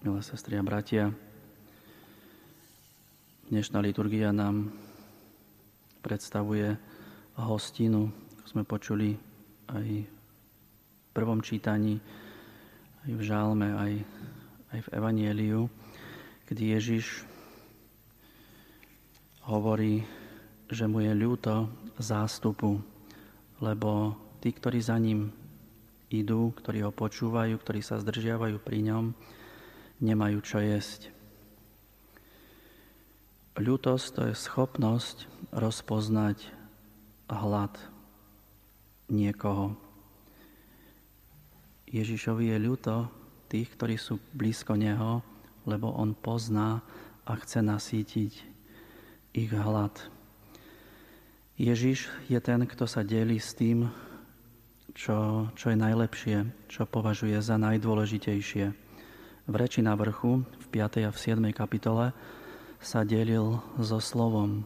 milé sestry a bratia. Dnešná liturgia nám predstavuje hostinu, ako sme počuli aj v prvom čítaní, aj v žálme, aj, aj v Evanieliu, kedy Ježiš hovorí, že mu je ľúto zástupu, lebo tí, ktorí za ním idú, ktorí ho počúvajú, ktorí sa zdržiavajú pri ňom, nemajú čo jesť. Ľútosť to je schopnosť rozpoznať hlad niekoho. Ježišovi je ľúto tých, ktorí sú blízko Neho, lebo On pozná a chce nasítiť ich hlad. Ježiš je ten, kto sa delí s tým, čo, čo je najlepšie, čo považuje za najdôležitejšie. V reči na vrchu, v 5. a v 7. kapitole, sa delil so slovom.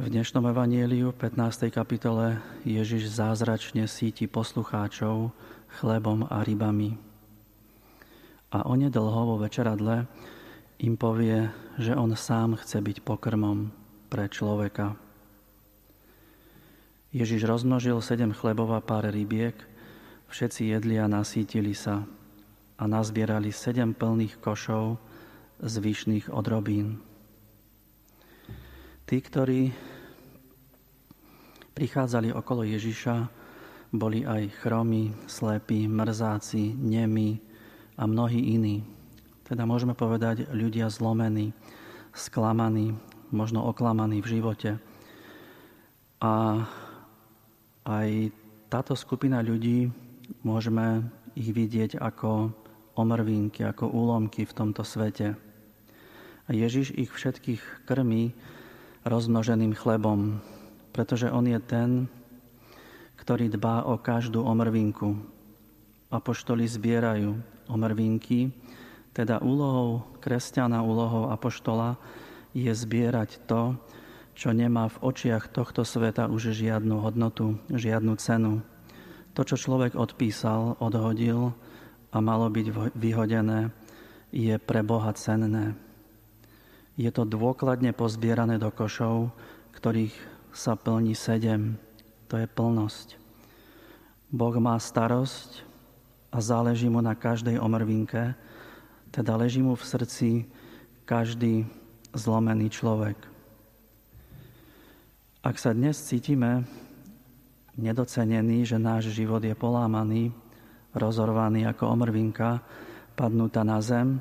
V dnešnom evanieliu 15. kapitole Ježiš zázračne síti poslucháčov chlebom a rybami. A onedlho vo večeradle im povie, že on sám chce byť pokrmom pre človeka. Ježiš rozmnožil sedem chlebov a pár rybiek, všetci jedli a nasítili sa a nazbierali sedem plných košov, zvyšných odrobín. Tí, ktorí prichádzali okolo Ježiša, boli aj chromy, slepí, mrzáci, nemi a mnohí iní. Teda môžeme povedať ľudia zlomení, sklamaní, možno oklamaní v živote. A aj táto skupina ľudí môžeme ich vidieť ako omrvinky, ako úlomky v tomto svete. A Ježiš ich všetkých krmí rozmnoženým chlebom, pretože On je ten, ktorý dbá o každú omrvinku. Apoštoli zbierajú omrvinky, teda úlohou kresťana, úlohou apoštola je zbierať to, čo nemá v očiach tohto sveta už žiadnu hodnotu, žiadnu cenu. To, čo človek odpísal, odhodil a malo byť vyhodené, je pre Boha cenné. Je to dôkladne pozbierané do košov, ktorých sa plní sedem. To je plnosť. Boh má starosť a záleží mu na každej omrvinke, teda leží mu v srdci každý zlomený človek. Ak sa dnes cítime nedocenený, že náš život je polámaný, rozorvaný ako omrvinka, padnutá na zem,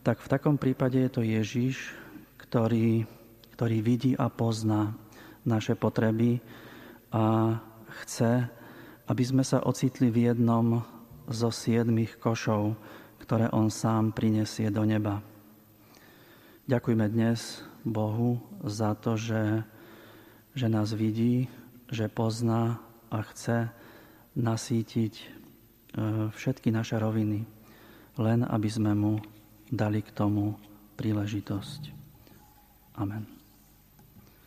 tak v takom prípade je to Ježiš, ktorý, ktorý vidí a pozná naše potreby a chce, aby sme sa ocitli v jednom zo siedmých košov, ktoré On sám prinesie do neba. Ďakujme dnes Bohu za to, že, že nás vidí, že pozná a chce nasítiť všetky naše roviny, len aby sme mu dali k tomu príležitosť. Amen.